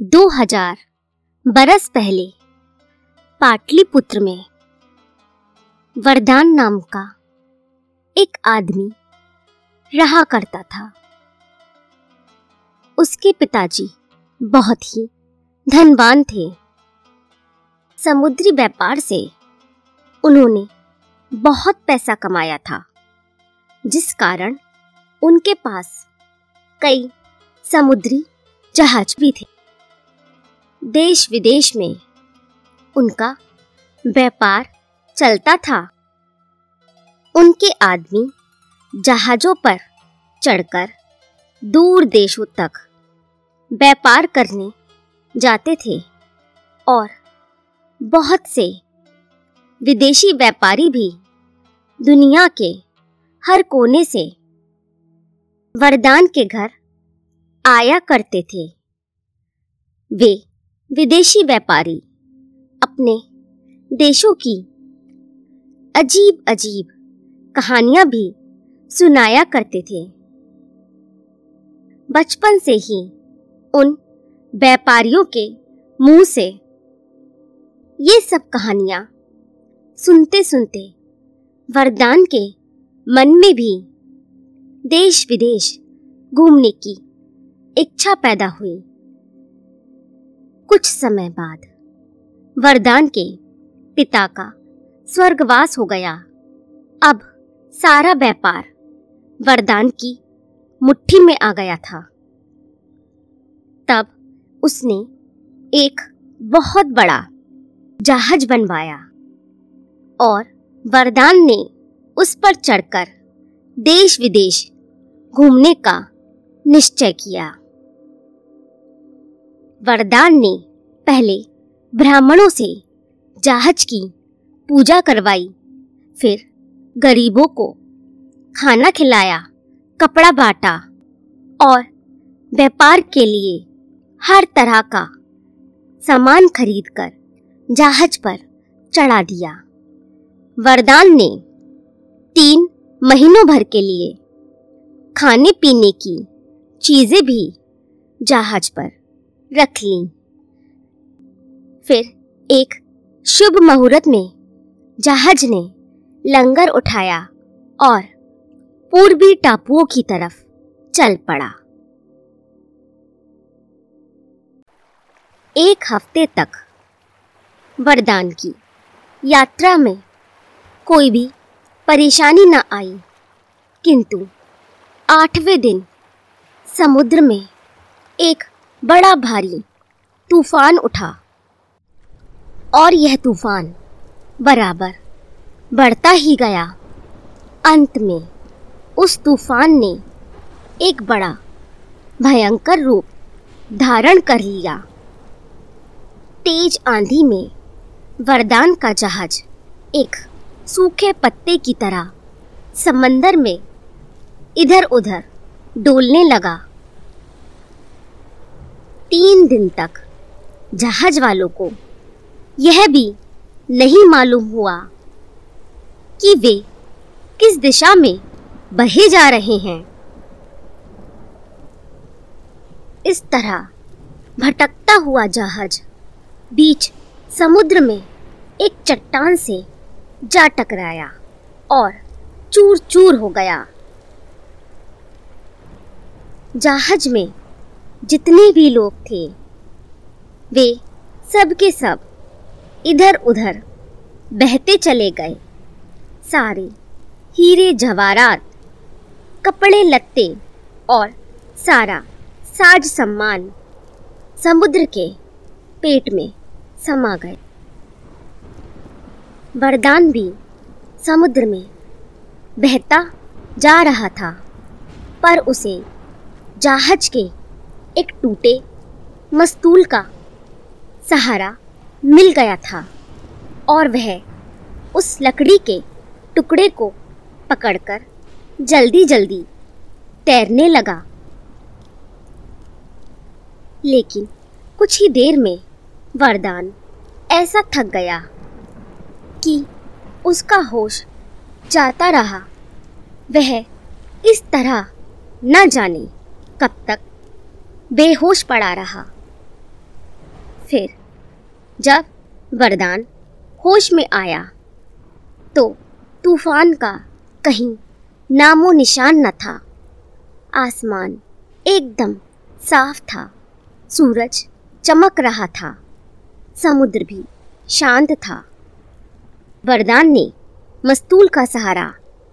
दो हज़ार बरस पहले पाटलिपुत्र में वरदान नाम का एक आदमी रहा करता था। उसके पिताजी बहुत ही धनवान थे। समुद्री व्यापार से उन्होंने बहुत पैसा कमाया था, जिस कारण उनके पास कई समुद्री जहाज़ भी थे। देश विदेश में उनका व्यापार चलता था। उनके आदमी जहाजों पर चढ़कर दूर देशों तक व्यापार करने जाते थे और बहुत से विदेशी व्यापारी भी दुनिया के हर कोने से वरदान के घर आया करते थे। वे विदेशी व्यापारी अपने देशों की अजीब अजीब कहानियाँ भी सुनाया करते थे। बचपन से ही उन व्यापारियों के मुँह से ये सब कहानियाँ सुनते सुनते वरदान के मन में भी देश विदेश घूमने की इच्छा पैदा हुई। कुछ समय बाद वरदान के पिता का स्वर्गवास हो गया। अब सारा व्यापार वरदान की मुट्ठी में आ गया था। तब उसने एक बहुत बड़ा जहाज़ बनवाया और वरदान ने उस पर चढ़कर देश विदेश घूमने का निश्चय किया। वरदान ने पहले ब्राह्मणों से जहाज़ की, पूजा करवाई, फिर गरीबों को खाना खिलाया, कपड़ा बांटा और व्यापार के लिए हर तरह का सामान खरीदकर जहाज़ पर चढ़ा दिया। वरदान ने तीन महीनों भर के लिए खाने पीने की चीज़ें भी जहाज़ पर रख ली। फिर एक शुभ मुहूर्त में जहाज़ ने लंगर उठाया और पूर्वी टापुओं की तरफ़ चल पड़ा। एक हफ़्ते तक वरदान की यात्रा में कोई भी परेशानी न आई, किंतु आठवें दिन समुद्र में एक बड़ा भारी तूफ़ान उठा। और यह तूफ़ान बराबर बढ़ता ही गया। अंत में उस तूफ़ान ने एक बड़ा भयंकर रूप धारण कर लिया। तेज आंधी में वरदान का जहाज़ एक सूखे पत्ते की तरह समंदर में इधर उधर डोलने लगा। तीन दिन तक जहाज़ वालों को यह भी नहीं मालूम हुआ कि वे किस दिशा में बहे जा रहे हैं। इस तरह भटकता हुआ जहाज़ बीच समुद्र में एक चट्टान से जा टकराया और चूर चूर हो गया। जहाज़ में जितने भी लोग थे, वे सब के सब इधर उधर बहते चले गए। सारे हीरे जवारात कपड़े लत्ते और सारा साज सम्मान समुद्र के पेट में समा गए। वरदान भी समुद्र में बहता जा रहा था, पर उसे जहाज़ के एक टूटे मस्तूल का सहारा मिल गया था और वह उस लकड़ी के टुकड़े को पकड़कर जल्दी जल्दी तैरने लगा। लेकिन कुछ ही देर में वरदान ऐसा थक गया कि उसका होश जाता रहा। वह इस तरह न जाने कब तक बेहोश पड़ा रहा। फिर जब वरदान होश में आया तो तूफ़ान का कहीं नामो निशान न था। आसमान एकदम साफ़ था, सूरज चमक रहा था, समुद्र भी शांत था। वरदान ने मस्तूल का सहारा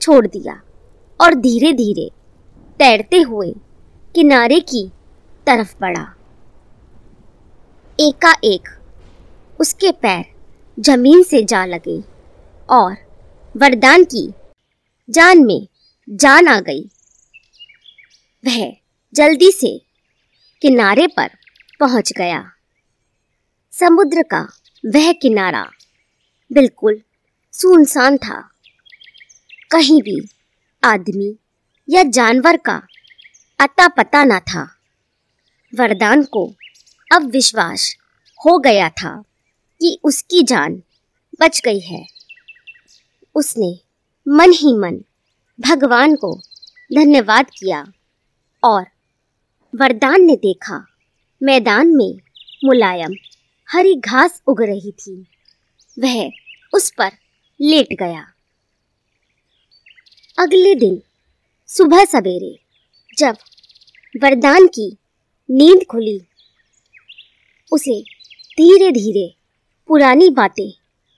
छोड़ दिया और धीरे धीरे तैरते हुए किनारे की तरफ़ बढ़ा। एकाएक उसके पैर ज़मीन से जा लगे और वरदान की जान में जान आ गई। वह जल्दी से किनारे पर पहुँच गया। समुद्र का वह किनारा बिल्कुल सुनसान था। कहीं भी आदमी या जानवर का अता पता न था। वरदान को अब विश्वास हो गया था कि उसकी जान बच गई है। उसने मन ही मन भगवान को धन्यवाद किया और वरदान ने देखा, मैदान में मुलायम हरी घास उग रही थी। वह उस पर लेट गया। अगले दिन सुबह सवेरे जब वरदान की नींद खुली। उसे धीरे धीरे पुरानी बातें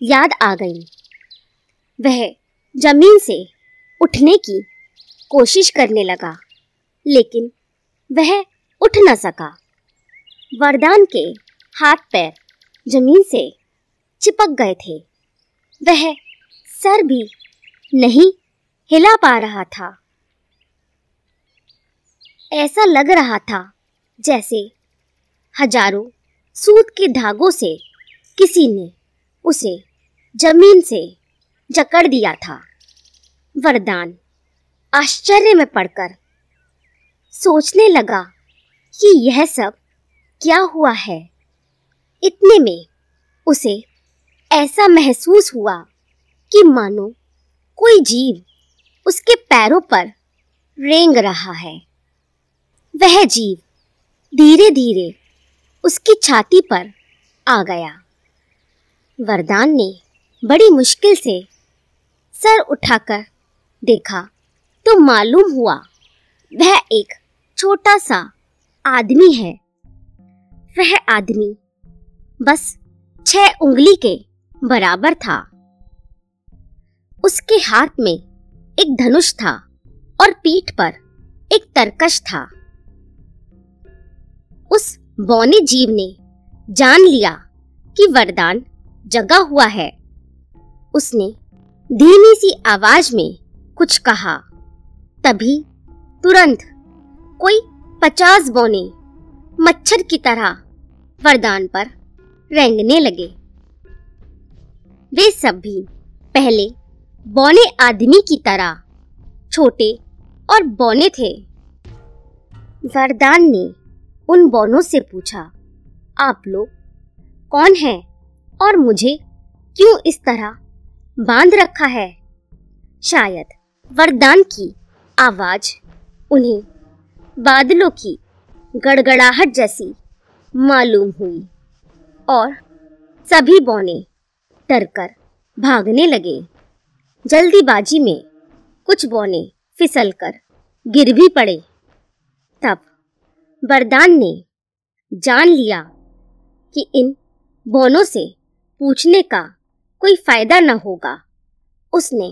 याद आ गईं। वह ज़मीन से उठने की कोशिश करने लगा, लेकिन वह उठ न सका। वरदान के हाथ पैर ज़मीन से चिपक गए थे। वह सर भी नहीं हिला पा रहा था। ऐसा लग रहा था जैसे हज़ारों सूत के धागों से किसी ने उसे ज़मीन से जकड़ दिया था। वरदान आश्चर्य में पड़कर सोचने लगा कि यह सब क्या हुआ है। इतने में उसे ऐसा महसूस हुआ कि मानो कोई जीव उसके पैरों पर रेंग रहा है। वह जीव धीरे धीरे उसकी छाती पर आ गया। वरदान ने बड़ी मुश्किल से सर उठाकर देखा तो मालूम हुआ, वह एक छोटा सा आदमी है। वह आदमी बस छह उंगली के बराबर था। उसके हाथ में एक धनुष था और पीठ पर एक तरकश था। उस बौने जीव ने जान लिया कि वरदान जगा हुआ है। उसने धीमी सी आवाज़ में कुछ कहा। तभी तुरंत कोई पचास बौने मच्छर की तरह वरदान पर रेंगने लगे। वे सब भी पहले बौने आदमी की तरह छोटे और बौने थे। वरदान ने उन बोनों से पूछा, आप लोग कौन हैं और मुझे क्यों इस तरह बाँध रखा है? शायद वरदान की आवाज़ उन्हें बादलों की गड़गड़ाहट जैसी मालूम हुई और सभी बौने डरकर भागने लगे। जल्दीबाजी में कुछ बौने फिसलकर गिर भी पड़े। तब वरदान ने जान लिया कि इन बौनों से पूछने का कोई फ़ायदा न होगा। उसने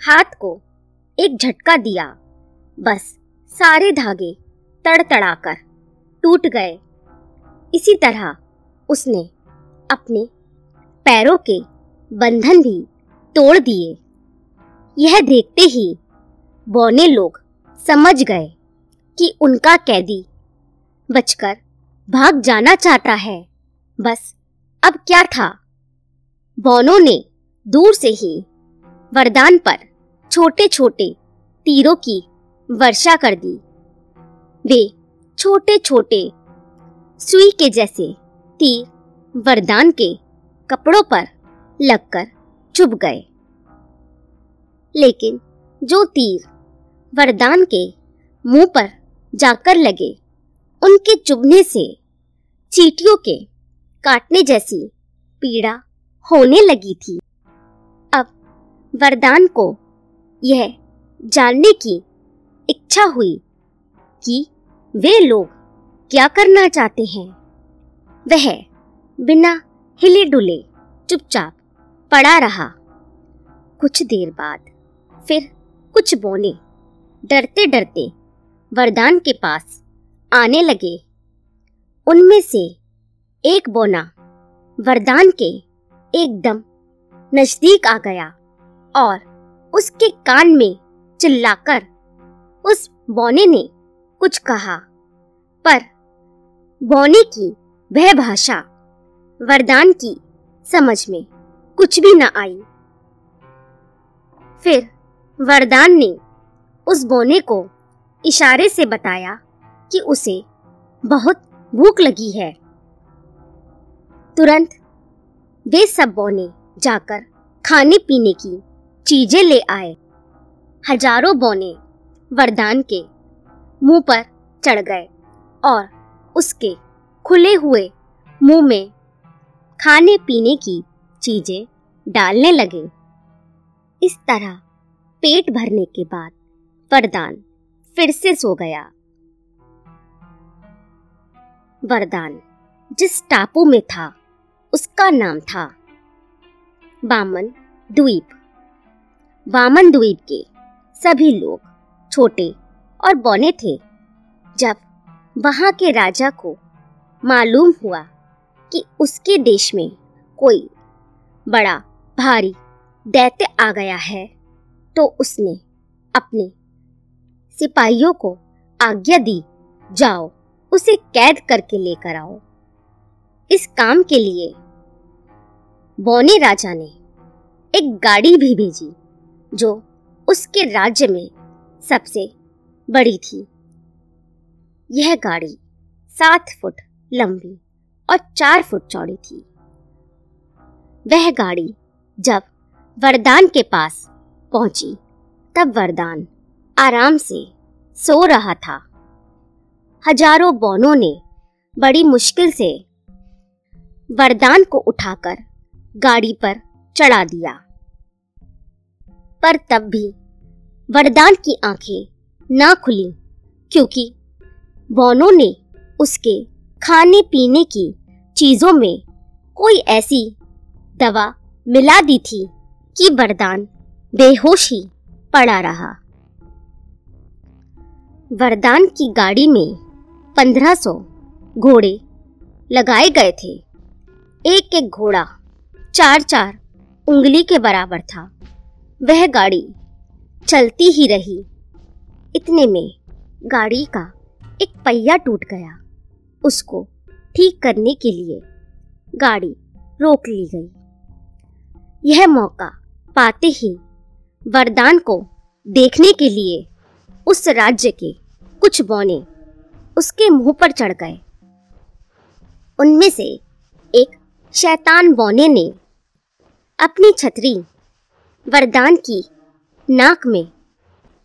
हाथ को एक झटका दिया। बस सारे धागे तड़तड़ाकर टूट गए। इसी तरह उसने अपने पैरों के बंधन भी तोड़ दिए। यह देखते ही बौने लोग समझ गए कि उनका कैदी बचकर भाग जाना चाहता है। बस, अब क्या था? बौनों ने दूर से ही वरदान पर छोटे छोटे तीरों की वर्षा कर दी। वे छोटे छोटे सुई के जैसे तीर वरदान के कपड़ों पर लगकर चुभ गए। लेकिन जो तीर वरदान के मुँह पर जाकर लगे उनके चुभने से, चीटियों के काटने जैसी पीड़ा होने लगी थी। अब वरदान को यह जानने की इच्छा हुई कि वे लोग क्या करना चाहते हैं। वह बिना हिले डुले चुपचाप पड़ा रहा। कुछ देर बाद फिर कुछ बोने डरते डरते वरदान के पास आने लगे। उनमें से एक बोना वरदान के एकदम नज़दीक आ गया और उसके कान में चिल्लाकर उस बोने ने कुछ कहा। पर बोने की वह भाषा वरदान की समझ में कुछ भी न आई। फिर वरदान ने उस बोने को इशारे से बताया कि उसे बहुत भूख लगी है। तुरंत वे सब बोने जाकर खाने पीने की चीज़ें ले आए। हज़ारों बोने वरदान के मुँह पर चढ़ गए और उसके खुले हुए मुँह में खाने पीने की चीज़ें डालने लगे। इस तरह पेट भरने के बाद वरदान फिर से सो गया। वरदान, जिस टापू में था, उसका नाम था बामन द्वीप। वामन द्वीप के सभी लोग छोटे और बौने थे। जब वहाँ के राजा को मालूम हुआ कि उसके देश में कोई बड़ा भारी दैत्य आ गया है तो उसने अपने सिपाहियों को आज्ञा दी, जाओ उसे कैद करके लेकर आओ। इस काम के लिए बौने राजा ने एक गाड़ी भी भेजी, जो उसके राज्य में सबसे बड़ी थी। यह गाड़ी सात फुट लंबी और चार फुट चौड़ी थी। वह गाड़ी जब वरदान के पास पहुँची, तब वरदान आराम से सो रहा था। हज़ारों बौनों ने बड़ी मुश्किल से वरदान को उठाकर गाड़ी पर चढ़ा दिया। पर तब भी वरदान की आँखें ना खुली, क्योंकि बौनों ने उसके खाने पीने की चीज़ों में कोई ऐसी दवा मिला दी थी कि वरदान बेहोश ही पड़ा रहा। वरदान की गाड़ी में पंद्रह घोड़े लगाए गए थे। एक एक घोड़ा चार चार उंगली के बराबर था। वह गाड़ी चलती ही रही। इतने में गाड़ी का एक पहिया टूट गया। उसको ठीक करने के लिए गाड़ी रोक ली गई। यह मौका पाते ही वरदान को देखने के लिए उस राज्य के कुछ बौने उसके मुँह पर चढ़ गए। उनमें से एक शैतान बौने ने अपनी छतरी वरदान की नाक में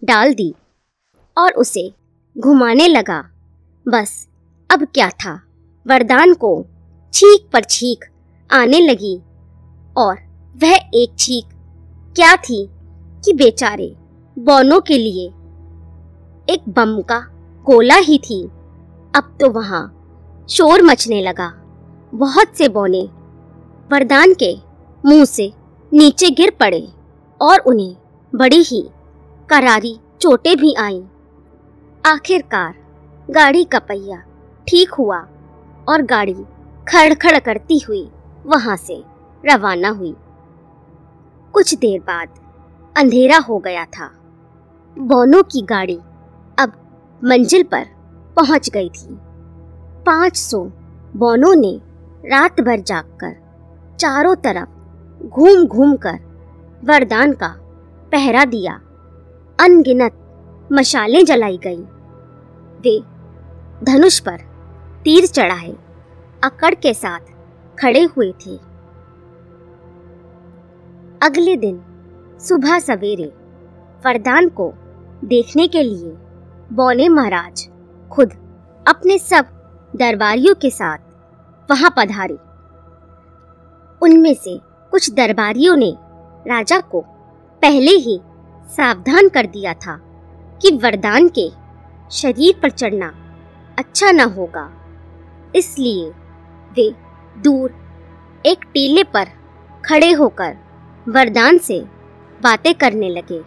डाल दी और उसे घुमाने लगा। बस अब क्या था? वरदान को छीक पर छीक आने लगी और वह एक छीक क्या थी कि बेचारे बौनों के लिए एक बम का गोला ही थी। अब तो वहाँ। शोर मचने लगा। बहुत से बौने वरदान के मुँह से नीचे गिर पड़े और उन्हें बड़ी ही करारी चोटें भी आईं। आखिरकार गाड़ी का पहिया ठीक हुआ और गाड़ी खड़खड़ करती हुई वहाँ से रवाना हुई। कुछ देर बाद अंधेरा हो गया था। बोनो की गाड़ी अब मंजिल पर पहुँच गई थी। पाँच सौ बोनों ने रात भर जागकर चारों तरफ़ घूम घूम कर वरदान का पहरा दिया। अनगिनत मशालें जलाई गई। वे धनुष पर तीर चढ़ाए, अकड़ के साथ खड़े हुए थे। अगले दिन सुबह सवेरे वरदान को देखने के लिए बौने महाराज खुद अपने सब दरबारियों के साथ वहाँ पधारे। उनमें से कुछ दरबारियों ने राजा को पहले ही सावधान कर दिया था कि वरदान के शरीर पर चढ़ना अच्छा न होगा। इसलिए वे दूर एक टीले पर खड़े होकर वरदान से बातें करने लगे।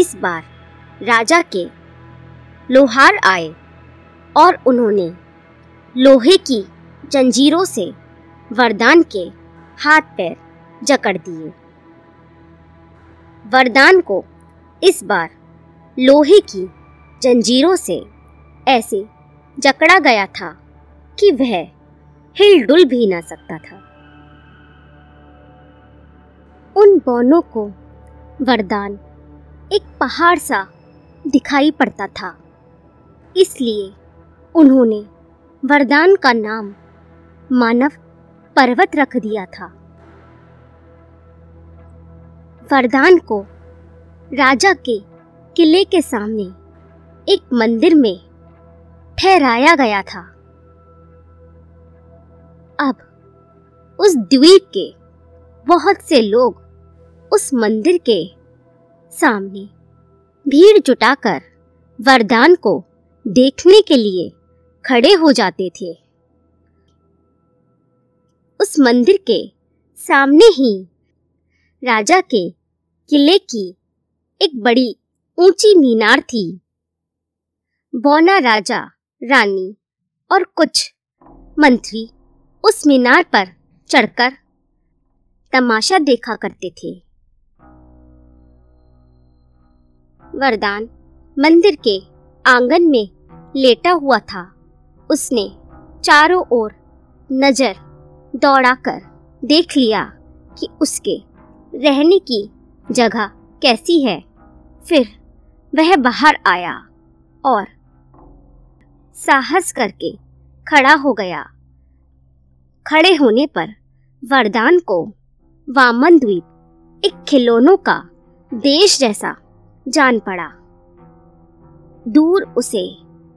इस बार राजा के लोहार आए और उन्होंने लोहे की जंजीरों से वरदान के हाथ पैर जकड़ दिए। वरदान को इस बार लोहे की जंजीरों से ऐसे जकड़ा गया था कि वह हिलडुल भी ना सकता था। उन बौनों को वरदान एक पहाड़ सा दिखाई पड़ता था। इसलिए उन्होंने वरदान का नाम मानव पर्वत रख दिया था। वरदान को राजा के किले के सामने एक मंदिर में ठहराया गया था। अब उस द्वीप के बहुत से लोग उस मंदिर के सामने भीड़ जुटाकर वरदान को देखने के लिए खड़े हो जाते थे। उस मंदिर के सामने ही राजा के किले की एक बड़ी ऊँची मीनार थी। बौना राजा, रानी और कुछ मंत्री उस मीनार पर चढ़कर तमाशा देखा करते थे। वरदान मंदिर के आँगन में लेटा हुआ था। उसने चारों ओर नज़र दौड़ाकर देख लिया कि उसके रहने की जगह कैसी है। फिर वह बाहर आया और साहस करके खड़ा हो गया। खड़े होने पर वरदान को वामन द्वीप एक खिलौनों का देश जैसा जान पड़ा। दूर उसे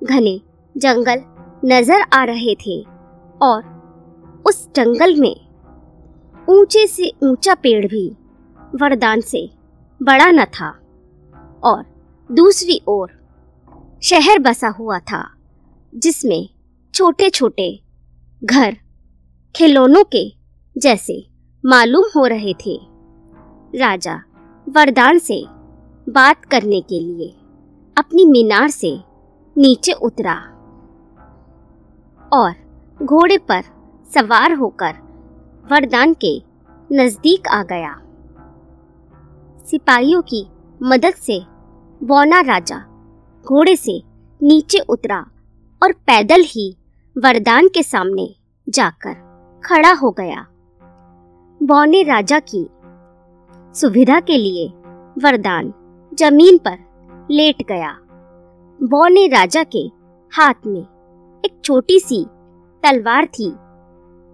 घने जंगल नज़र आ रहे थे और उस जंगल में ऊँचे से ऊँचा पेड़ भी वरदान से बड़ा न था और दूसरी ओर शहर बसा हुआ था, जिसमें छोटे छोटे घर खिलौनों के जैसे मालूम हो रहे थे। राजा वरदान से बात करने के लिए। अपनी मीनार से नीचे उतरा और घोड़े पर सवार होकर वरदान के नज़दीक आ गया। सिपाहियों की मदद से बौना राजा घोड़े से नीचे उतरा और पैदल ही वरदान के सामने जाकर खड़ा हो गया। बौने राजा की सुविधा के लिए वरदान ज़मीन पर लेट गया। बौने राजा के हाथ में एक छोटी सी तलवार थी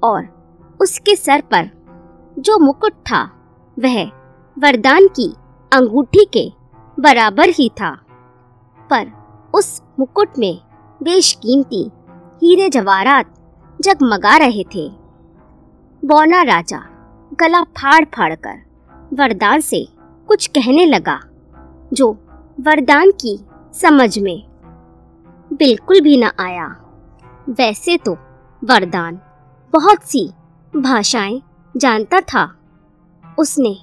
और उसके सर पर जो मुकुट था, वह वरदान की अंगूठी के बराबर ही था। पर उस मुकुट में बेशकीमती हीरे जवाहरात जगमगा रहे थे। बौना राजा गला फाड़ फाड़ कर वरदान से कुछ कहने लगा, जो वरदान की समझ में। बिल्कुल भी न आया। वैसे तो वरदान बहुत सी भाषाएँ जानता था। उसने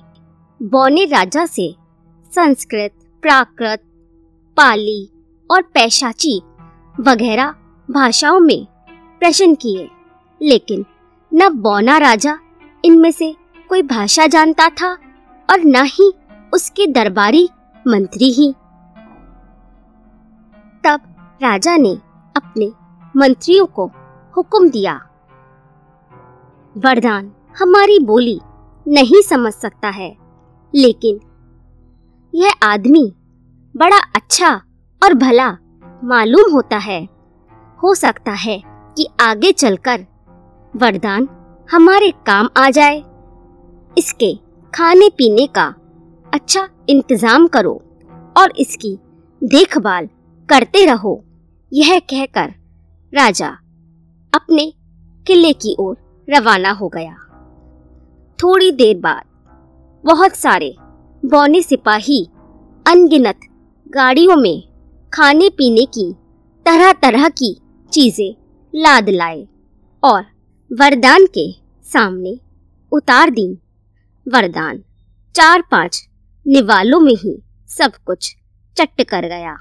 बौने राजा से संस्कृत, प्राकृत, पाली और पैशाची वगैरह भाषाओं में प्रश्न किए। लेकिन न बौना राजा इनमें से कोई भाषा जानता था और न ही उसके दरबारी मंत्री ही। राजा ने अपने मंत्रियों को हुक्म दिया। वरदान हमारी बोली नहीं समझ सकता है, लेकिन यह आदमी बड़ा अच्छा और भला मालूम होता है। हो सकता है कि आगे चलकर वरदान हमारे काम आ जाए। इसके खाने पीने का अच्छा इंतज़ाम करो और इसकी देखभाल करते रहो। यह कहकर राजा अपने किले की ओर रवाना हो गया। थोड़ी देर बाद बहुत सारे बौने सिपाही अनगिनत गाड़ियों में खाने पीने की तरह तरह की चीज़ें लाद लाए और वरदान के सामने उतार दी। वरदान चार पाँच निवालों में ही सब कुछ चट कर गया।